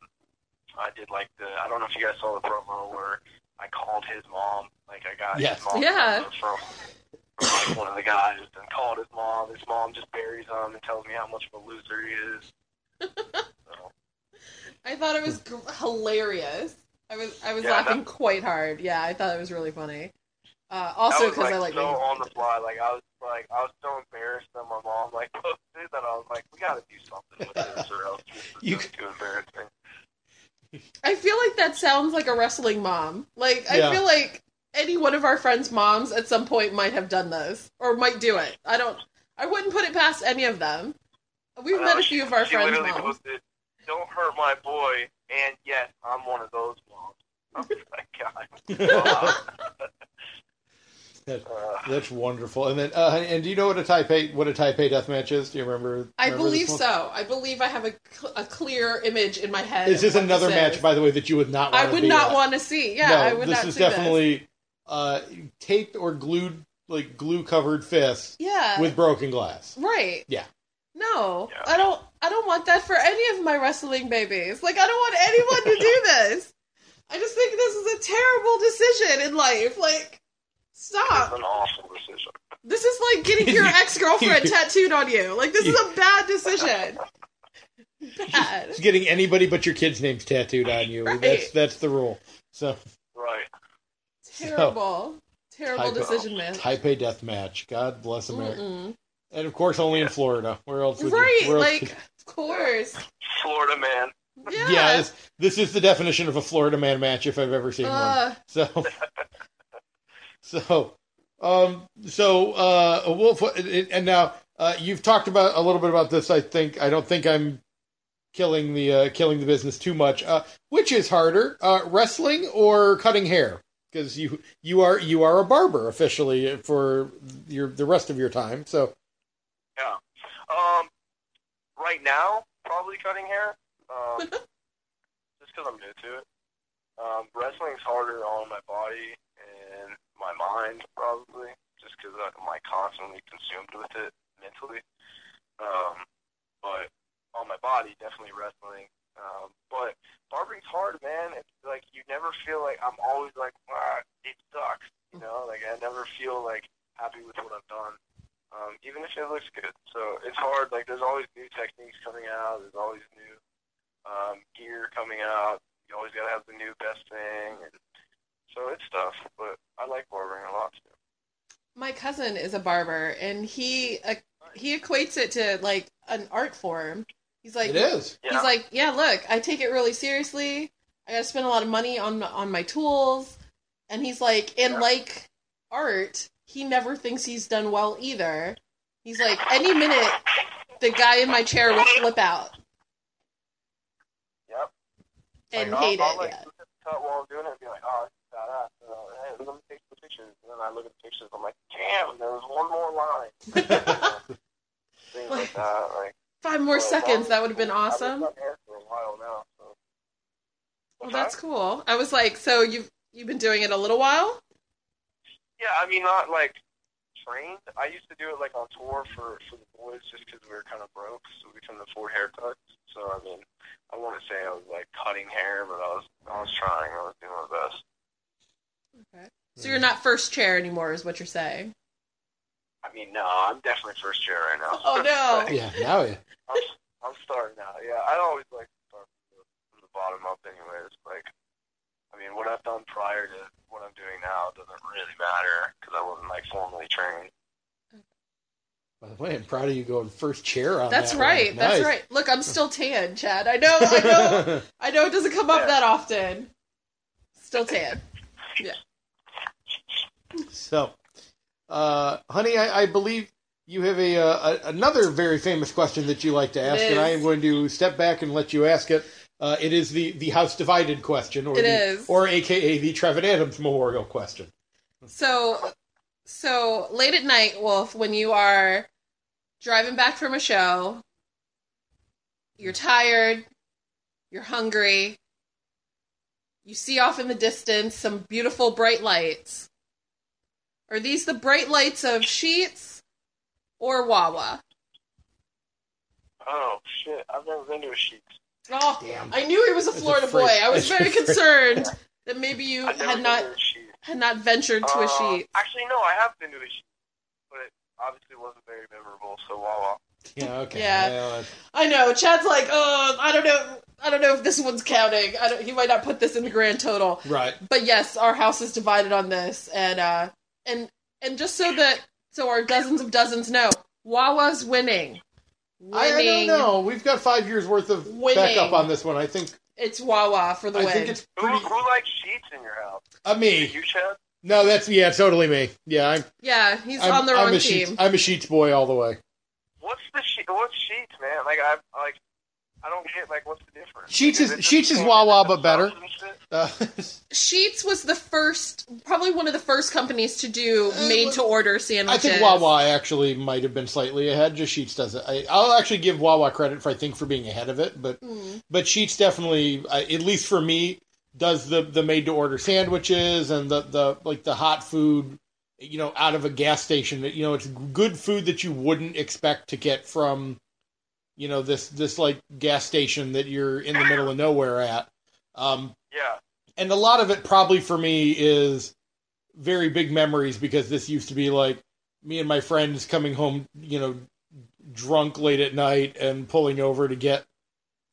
I did like the I don't know if you guys saw the promo where I called his mom, like I got Yes. his mom Yeah. from, from like one of the guys, and called his mom. His mom just buries him and tells me how much of a loser he is. so, [laughs] I thought it was g- hilarious. I was I was Yeah, laughing quite hard. Yeah, I thought it was really funny. Uh, also that was because like I like so making on the fly. Like I was like I was so embarrassed that my mom like [laughs] posted that I was like, we got to do something with this, or else this is You just too embarrassing. I feel like that sounds like a wrestling mom. Like I Yeah. feel like any one of our friends' moms at some point might have done this or might do it. I don't. I wouldn't put it past any of them. We've I met a few she- of our she friends' moms. posted, "Don't hurt my boy," and yes, I'm one of those moms. Oh my [laughs] god! [laughs] That- that's wonderful. And then, uh, and do you know what a Taipei what a Taipei death match is? Do you remember? I believe so. I believe I have a, cl- a clear image in my head. Is this what another this match, is. by the way, that you would not? I would be not at? want to see. Yeah, no, I would this not is see this. Is definitely uh, taped or glued, like glue covered fists Yeah. with broken glass. right. Yeah. No, Yeah. I don't. I don't want that for any of my wrestling babies. Like, I don't want anyone to do [laughs] this. I just think this is a terrible decision in life. Like, it's stop. an awful decision. This is like getting your [laughs] ex girlfriend tattooed on you. Like, this is a bad decision. [laughs] Bad. It's getting anybody but your kids' names tattooed on you. Right. That's that's the rule. So Right. Terrible. Terrible Type of- decision, man. Taipei death match. God bless America. Mm-mm. And of course, only in Florida. Where else? Would Right, you, where else like, could- of course. Florida man. Yeah. yeah, this, this is the definition of a Florida man match if I've ever seen one. Uh, So, [laughs] so, um, so, uh, Wolf, and now uh, you've talked about a little bit about this. I think I don't think I'm killing the uh, killing the business too much. Uh, which is harder, uh, wrestling or cutting hair? Because you you are you are a barber officially for your the rest of your time. So Yeah. Um, right now, probably cutting hair. Um, [laughs] just because I'm new to it. Um, wrestling's harder on my body and my mind, probably, just because I'm like constantly consumed with it mentally. Um, but on my body, definitely wrestling. Um, but barbering's hard, man. It's like you never feel like I'm always like, ah, it sucks. You know, like I never feel like happy with what I've done um, even if it looks good. So it's hard. Like there's always new techniques coming out. There's always new um, gear coming out. You always gotta have the new best thing, and so it's tough. But I like barbering a lot too. my cousin is a barber, and he uh, he equates it to like an art form. He's like, it is. Yeah. he's like, yeah, look, I take it really seriously. I gotta spend a lot of money on on my tools, and he's like, and Yeah. like art, he never thinks he's done well either. He's like, any minute, the guy in my chair will flip out Yep. and like, hate I'll, I'll, it. like, yeah. look at the cut while I'm doing it and be like, oh, badass. You know, hey, let me take some pictures. And then I look at the pictures. I'm like, damn, there was one more line. [laughs] Things like that. Like. Five more Well, seconds, that would have been I've awesome. been for a while now. So. Well, that's cool. I was like, so you've you've been doing it a little while? Yeah, I mean, not like trained. I used to do it like on tour for for the boys, just because we were kind of broke, so we couldn't afford haircuts. So I mean, I want to say I was like cutting hair, but I was I was trying. I was doing my best. Okay. So mm. you're not first chair anymore, is what you're saying? I mean, no, I'm definitely first chair right now. Oh, no. [laughs] Yeah, now yeah. I'm, I'm starting out. Yeah, I always like to start from the, from the bottom up, anyways. Like, I mean, what I've done prior to what I'm doing now doesn't really matter because I wasn't like formally trained. By the way, I'm proud of you going first chair on That's that one. right. That's Nice. right. Look, I'm still tan, Chad. I know. I know. [laughs] I know it doesn't come up Yeah. that often. Still tan. Yeah. So, uh, honey, I, I believe you have a, uh, a another very famous question that you like to ask, and I am going to step back and let you ask it. Uh, it is the, the house divided question, or It the, is. or AKA the Trevin Adams Memorial question. So, so late at night, Wolf, when you are driving back from a show, you're tired, you're hungry, you see off in the distance some beautiful bright lights. Are these the bright lights of Sheetz or Wawa? Oh shit! I've never been to a Sheetz. Oh, Damn. I knew he was a That's a Florida boy. I was [laughs] very concerned that maybe you had not to a Sheetz. had not ventured to a Uh, sheet. Actually, no, I have been to a sheet, but it obviously wasn't very memorable. So Wawa. Yeah, okay. Yeah. I know. Chad's like, oh, I don't know. I don't know if this one's counting. I don't, he might not put this in the grand total. right. But yes, our house is divided on this, and uh, and and just so that so our dozens of dozens know, Wawa's winning. I, I don't know. We've got five years worth of Winning. backup on this one. I think. It's Wawa for the I win. think it's Who, pretty. who likes Sheetz in your house? Uh, me. You, Chad? No, that's yeah, totally me. Yeah, I'm. yeah, he's I'm, on the I'm wrong a team. Sheetz, I'm a Sheetz boy all the way. What's the she- What's Sheetz, man? Like I like. I don't get like what's the difference. Sheetz Like, is- Sheetz is changes Wawa, but better. sauce and shit? Uh, [laughs] Sheetz was the first, probably one of the first companies to do made to order sandwiches. I sandwiches. think Wawa actually might have been slightly ahead. Just Sheetz does it. I, I'll actually give Wawa credit for I think for being ahead of it, but Mm. but Sheetz definitely, uh, at least for me, does the the made to order sandwiches and the the like the hot food, you know, out of a gas station. That you know, it's good food that you wouldn't expect to get from, you know, this this like gas station that you're in the middle of nowhere at. Um, Yeah. and a lot of it probably for me is very big memories because this used to be like me and my friends coming home, you know, drunk late at night and pulling over to get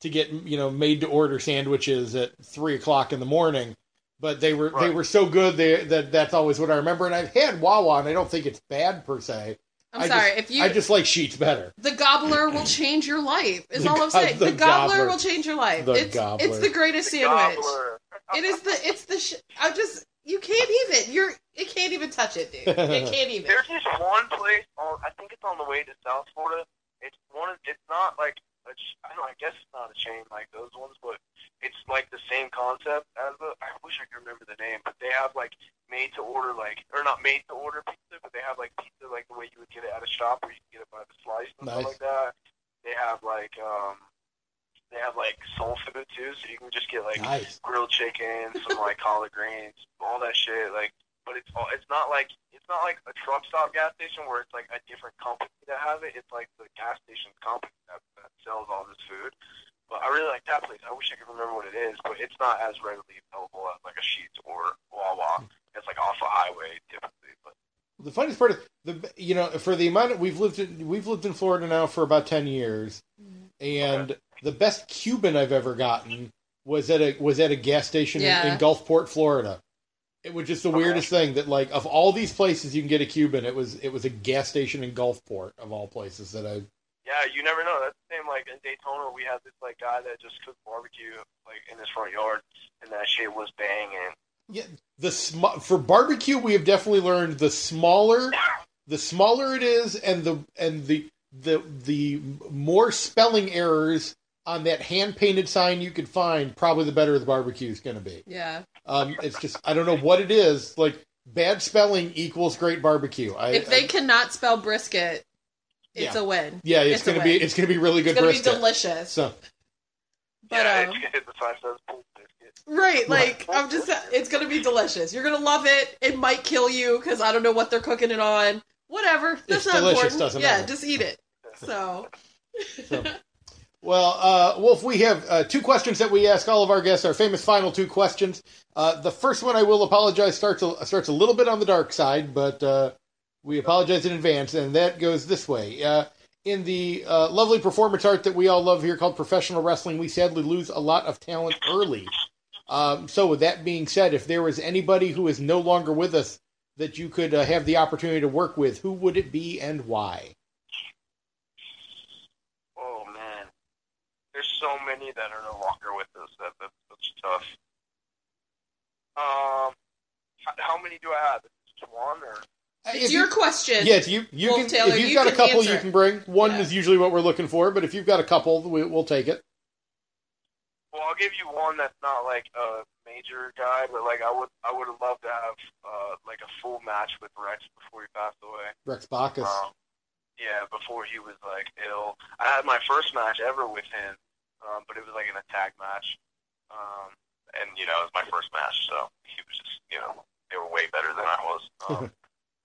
to get you know made to order sandwiches at three o'clock in the morning. But they were they were so good they, that that's always what I remember. And I've had Wawa, and I don't think it's bad per se. I'm I sorry. just- if you, I just like Sheetz better. the gobbler will change your life. Is [laughs] The all I'm saying. the The, gobbler, gobbler. will change your life. The it's gobbler. it's the greatest sandwich. Gobbler. It is the it's the sh- I just you can't even you're it can't even touch it, dude. It [laughs] can't even. There's this one place on. I think it's on the way to South Florida. It's one. of- It's not like a. ch- I don't. know, I guess it's not a chain like those ones, but it's like the same concept as the. I wish I could remember the name, but they have like made to order like or not made to order pizza, but they have like pizza like the way you would get it at a shop where you can get it by the slice and Nice. stuff like that. They have like um. They have like soul food too, so you can just get like Nice. grilled chicken, some like [laughs] collard greens, all that shit. Like, but it's all, it's not like it's not like a truck stop gas station where it's like a different company that has it. It's like the gas station company that, that sells all this food. But I really like that place. I wish I could remember what it is, but it's not as readily available as like a Sheetz or Wawa. It's like off a highway typically. But The funniest part is the you know for the amount of, we've lived in we've lived in Florida now for about ten years, and the best Cuban I've ever gotten was at a was at a gas station in, Yeah. in Gulfport, Florida. It was just the Okay. weirdest thing that like of all these places you can get a Cuban, it was it was a gas station in Gulfport of all places that I. yeah, you never know. That's the same. Like in Daytona, we had this like guy that just cooked barbecue like in his front yard, and that shit was banging. Yeah, the sm- for barbecue we have definitely learned the smaller the smaller it is and the and the the the more spelling errors on that hand painted sign you could find probably the better the barbecue is going to be Yeah. um it's just i don't know what it is like bad spelling equals great barbecue I, If they I- cannot spell brisket, it's Yeah. a win. yeah it's, it's going to be it's going to be really good It's gonna be delicious. so But yeah, um, it's, the sign says pulled biscuit. right, like I'm just it's gonna be delicious. You're gonna love it. It might kill you because I don't know what they're cooking it on. Whatever. That's It's not delicious, important. doesn't yeah, matter. just eat it. So So, well, uh, Wolf, we have uh, two questions that we ask all of our guests. Our famous final two questions. Uh, the first one, I will apologize, starts a, starts a little bit on the dark side, but uh, we apologize in advance, and that goes this way. Uh, in the uh, lovely performance art that we all love here called professional wrestling, we sadly lose a lot of talent early. Um, so, with that being said, if there was anybody who is no longer with us that you could uh, have the opportunity to work with, who would it be and why? Oh man, there's so many that are no longer with us. That, that that's tough. Um, how, how many do I have? Just one or? It's If your you- question. Yes, you you Wolf can. Taylor, if you've you got a couple, answer you can bring. One Yeah. is usually what we're looking for, but if you've got a couple, we, we'll take it. Well, I'll give you one that's not like a major guy, but like I would I would have loved to have uh like a full match with Rex before he passed away. Rex Bacchus. Um, yeah, before he was like ill. I had my first match ever with him, um, but it was like an attack match. Um, and you know, it was my first match, so he was just you know they were way better than I was. [laughs] Um,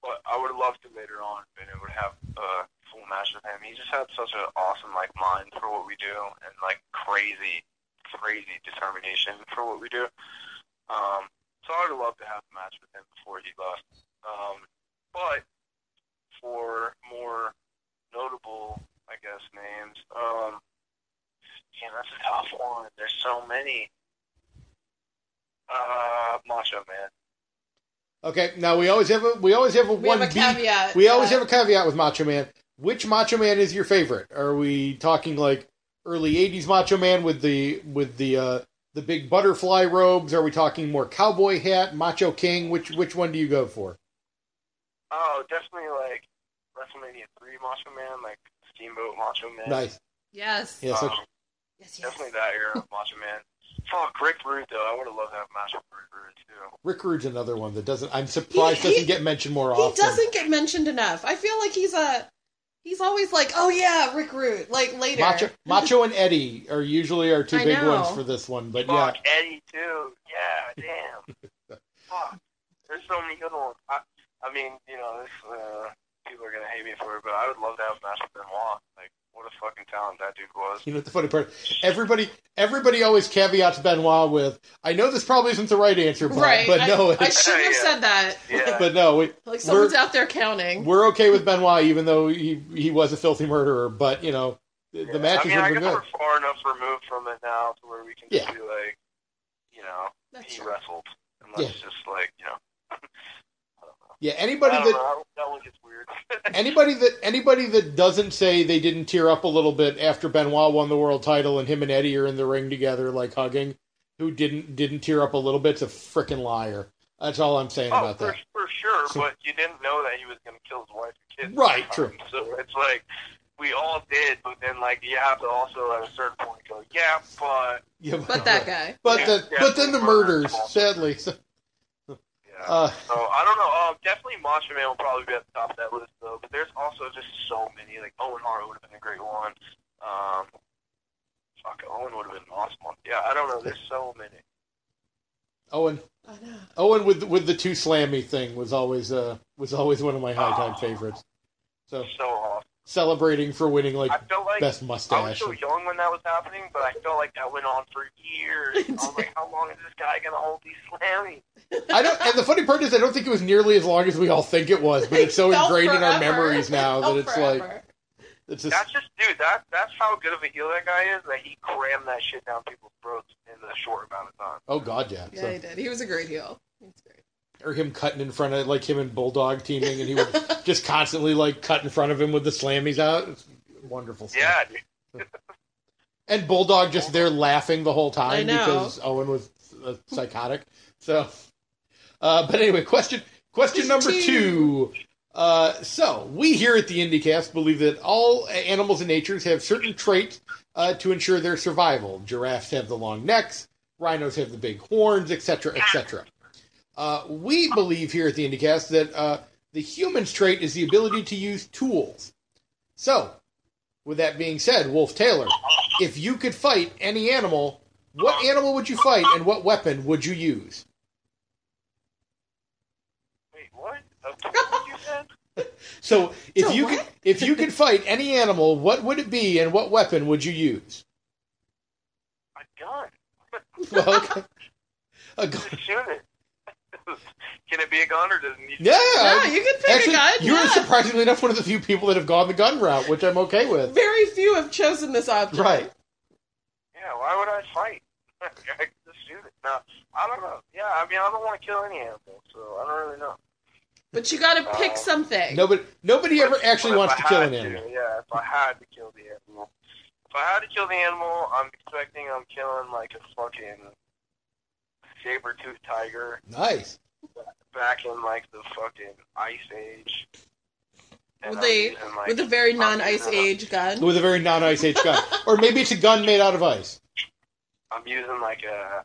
but I would have loved to later on been able to have a full match with him. He just had such an awesome like mind for what we do, and like crazy, crazy determination for what we do. Um, so I would have loved to have a match with him before he left. Um, but for more notable, I guess, names. Um, yeah, that's a tough one. There's so many. Uh, Macho Man. Okay, now we always have a we always have a We one have a B- caveat. We always uh, have a caveat with Macho Man. Which Macho Man is your favorite? Are we talking like early '80s Macho Man with the with the uh, the big butterfly robes? Are we talking more cowboy hat, Macho King? Which which one do you go for? Oh, definitely like WrestleMania 3 Macho Man, like Steamboat Macho Man. Nice. Yes. Yeah, Um, Yes, yes. Definitely that era of Macho Man. Fuck, Rick Rude though, I would have loved to have a match with Rick Rude too. Rick Rude's another one that doesn't. I'm surprised He- he- doesn't get mentioned more He often. He doesn't get mentioned enough. I feel like he's a. He's always like, oh yeah, Rick Rude. Like later. Macho, Macho and Eddie are usually our two I big know. ones for this one, but Fuck yeah, Eddie too. Yeah, damn. [laughs] Fuck. There's so many good ones. I, I mean, you know, this uh, people are gonna hate me for it, but I would love to have a match with Benoit. Like, what a fucking talent that dude was. you know the funny part. Everybody, everybody always caveats Benoit with, "I know this probably isn't the right answer, but, right. but I- no, I, shouldn't have Yeah. said that. Yeah. but no, we, Like someone's out there counting. we're okay with Benoit, even though he he was a filthy murderer. But you know, the, the matches I mean, I have guess good. we're far enough removed from it now to where we can just be like, you know, That's he true. wrestled, and let's Yeah. just like, you know. Yeah, I anybody don't that know. That one gets weird. [laughs] anybody that anybody that doesn't say they didn't tear up a little bit after Benoit won the world title and him and Eddie are in the ring together like hugging, who didn't didn't tear up a little bit's a freaking liar. That's all I'm saying oh, about for, that. for sure, So- but you didn't know that he was going to kill his wife and kids. Right, true. [laughs] So it's like we all did, but then like you have to also at a certain point go, yeah, but Yeah, But that [laughs] guy. But Yeah, the yeah, but then the murder. murders, sadly. So, yeah. uh, So I don't know. Um, definitely Macho Man will probably be at the top of that list though. But there's also just so many. Like Owen Hart would have been a great one. Um, fuck, Owen would have been an awesome one. Yeah, I don't know. There's so many. Owen I know. Owen with with the two slammy thing was always uh was always one of my high time favorites. So So awesome. celebrating for winning like I felt like best I was so young when that was happening, but I felt like that went on for years. [laughs] I was like, how long is this guy gonna hold these slamming? I don't and the funny part is I don't think it was nearly as long as we all think it was, but it's so It felt ingrained in our memories now It that felt it's like it's just That's just, dude. That that's how good of a heel that guy is. That he crammed that shit down people's throats in a short amount of time. oh god yeah. Yeah, So- he did. He was a great heel. He's great. or him cutting in front of like him and Bulldog teaming and he would [laughs] just constantly like cut in front of him with the slammies out. It's wonderful stuff. Yeah, dude. [laughs] And Bulldog just there laughing the whole time because Owen was uh, psychotic. So, uh, but anyway, question question number two. Uh, so we here at the IndieCast believe that all animals and natures have certain traits uh, to ensure their survival. Giraffes have the long necks, rhinos have the big horns, etc., etc. Uh, we believe here at the IndieCast that uh, the human's trait is the ability to use tools. So, with that being said, Wolf Taylor, if you could fight any animal, what animal would you fight and what weapon would you use? Wait, what? Uh, what you said? So, if So you what? could if you could fight any animal, what would it be and what weapon would you use? A gun. Well, [laughs] okay. A gun. Just shoot it. [laughs] Can it be a gun or does it need? yeah, Yeah, you can pick actually, a gun. you're yeah. surprisingly enough one of the few people that have gone the gun route, which I'm okay with. Very few have chosen this option. Right. Yeah. Why would I fight? [laughs] I just shoot it. No, I don't know. Yeah, I mean, I don't want to kill any animal, so I don't really know. But you got to pick Uh, something. Nobody nobody ever actually wants I to kill had an animal. yeah, if I had to kill the animal. If I had to kill the animal, I'm expecting I'm killing like a fucking saber-toothed tiger Nice. back in like the fucking ice age. And With a- using, like, With a very non-ice age gun. With a very non-ice age gun, or maybe it's a gun made out of ice. I'm using like a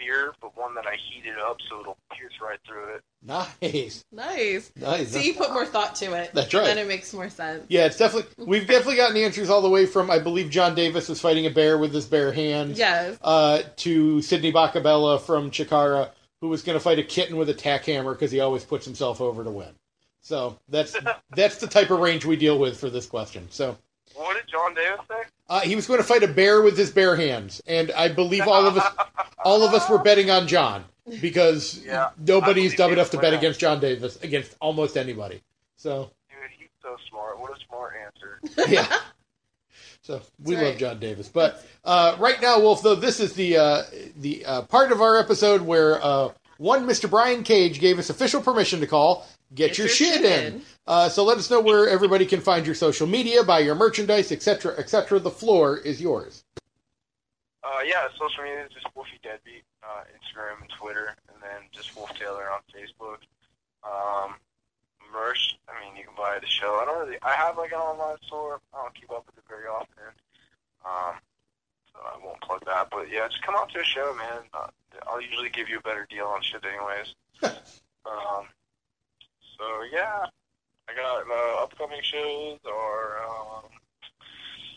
spear, but one that I heated up so it'll pierce right through it. Nice, Nice. nice. See, you put more thought to it. That's right. Then it makes more sense. Yeah, it's definitely we've definitely gotten answers all the way from I believe John Davis was fighting a bear with his bare hands. Yes. Uh, to Sidney Bakabella from Chikara, who was going to fight a kitten with a tack hammer because he always puts himself over to win. So that's [laughs] that's the type of range we deal with for this question. So What did John Davis say? uh, he was going to fight a bear with his bare hands, and I believe all of us all of us were betting on John because Yeah, nobody's dumb enough to bet win. against John Davis against almost anybody. So Dude, he's so smart. What a smart answer. [laughs] yeah. So we That's love. John Davis, but uh, right now, Wolf, though this is the uh, the uh, part of our episode where uh, one Mr. Brian Cage gave us official permission to call "Get, your, shit, in." Uh, so let us know where everybody can find your social media, buy your merchandise, etc., etc. The floor is yours. Uh, yeah, social media is just Wolfie Deadbeat, uh, Instagram and Twitter, and then just Wolf Taylor on Facebook. Um, merch, I mean, you can buy the show. I don't really, I have like an online store. I don't keep up with it very often. Um, so I won't plug that. But yeah, just come out to a show, man. Uh, I'll usually give you a better deal on shit, anyways. [laughs] um, so yeah, I got uh, upcoming shows or um,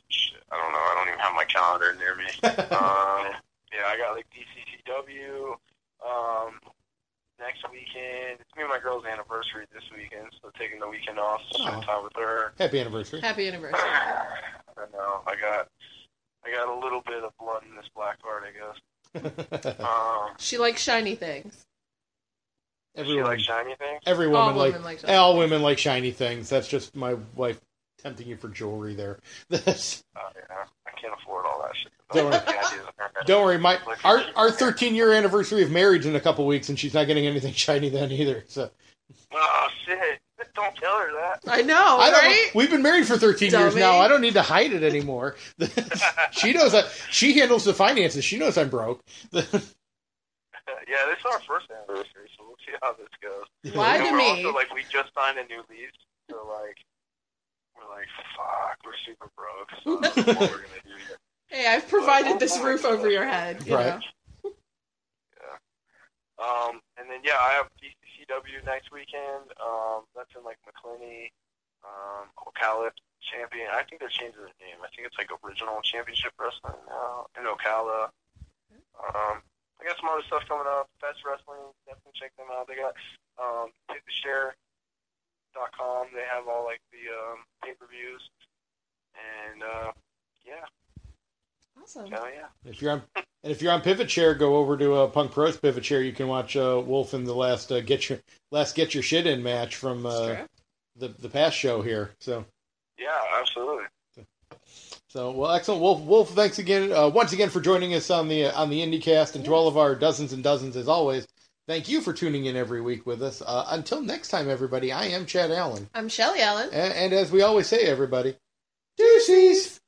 shit, I don't know. I don't even have my calendar near me. [laughs] um, yeah, I got like DCCW. Um, next weekend, it's me and my girl's anniversary this weekend, so taking the weekend off to spend time with her. Happy anniversary. Happy anniversary. [laughs] I know. I got I got a little bit of blood in this black heart, I guess. [laughs] Um, She likes shiny things. Does she Everyone, like shiny things? every All woman like, women like shiny all women like shiny things. That's just my wife tempting you for jewelry there. [laughs] That's- Oh, yeah. I can't afford all that shit. Don't worry. The ideas in her head. Don't worry, my our our 13 year anniversary of marriage in a couple weeks, and she's not getting anything [laughs] shiny then either. So Oh shit! Don't tell her that. I know, I don't. right? We've been married for 13 years now. I don't need to hide it anymore. [laughs] she knows that she handles the finances. She knows I'm broke. [laughs] yeah, this is our first anniversary, so we'll see how this goes. [laughs] Lie And to me. also like we just signed a new lease, so like we're like fuck, we're super broke. So I don't know what we're gonna do yet. [laughs] Hey, I've provided this roof over your head. You Right. know? Um, and then yeah, I have DCCW next weekend. Um, that's in like McClinney, um, Ocala champion. I think they're changing their name. I think it's like Original Championship Wrestling now in Ocala. Um, I got some other stuff coming up. Best Wrestling, definitely check them out. They got um, com. They have all like the um, pay per views, and uh, yeah, Awesome. hell yeah. If you're on and if you're on Pivotshare, go over to uh, Punk Pros Pivotshare. You can watch uh, Wolf in the last uh, get your last get your shit in match from uh, the the past show here. So Yeah, absolutely. So well, excellent, Wolf. Wolf, thanks again uh, once again for joining us on the uh, on the IndieCast, and to all of our dozens and dozens as always. Thank you for tuning in every week with us. Uh, until next time, everybody. I am Chad Allen, I'm Shelly Allen. and, and as we always say, everybody, deuces.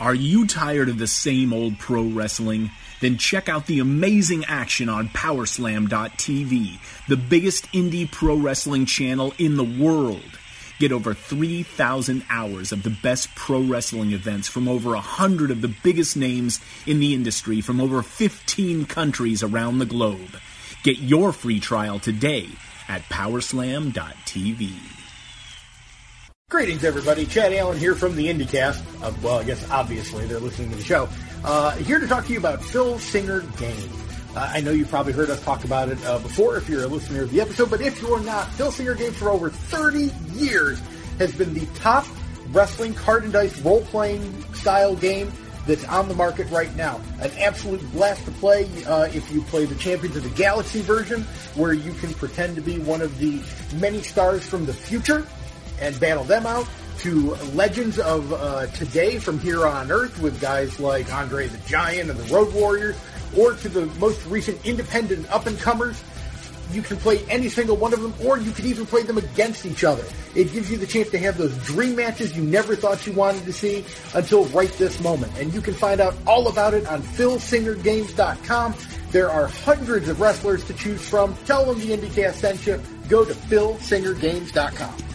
Are you tired of the same old pro wrestling? Then check out the amazing action on Powerslam.tv, the biggest indie pro wrestling channel in the world. Get over 3,000 hours of the best pro wrestling events from over 100 of the biggest names in the industry from over 15 countries around the globe. Get your free trial today at Powerslam.tv. Greetings, everybody. Chad Allen here from the IndieCast. Uh, well, I guess obviously they're listening to the show. Uh, here to talk to you about Filsinger Game. Uh, I know you've probably heard us talk about it uh, before if you're a listener of the episode, but if you're not, Filsinger Game for over 30 years has been the top wrestling card and dice role playing style game that's on the market right now. An absolute blast to play uh, if you play the Champions of the Galaxy version, where you can pretend to be one of the many stars from the future and battle them out to legends of uh, today from here on Earth with guys like Andre the Giant and the Road Warriors, or to the most recent independent up and comers. You can play any single one of them, or you can even play them against each other. It gives you the chance to have those dream matches you never thought you wanted to see until right this moment. And you can find out all about it on FilsingerGames.com. There are hundreds of wrestlers to choose from. Tell them the IndieCast sent you. Go to FilsingerGames.com.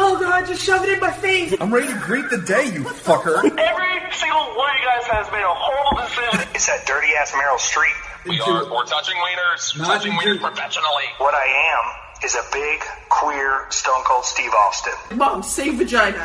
Oh god, just shove it in my face! I'm ready to greet the day, you fucker. Every single one of you guys has made a horrible decision. It's that dirty ass Meryl Streep. We are. We're touching wieners. Not touching into- wieners professionally. What I am is a big, queer, stone cold Steve Austin. Mom, say vagina.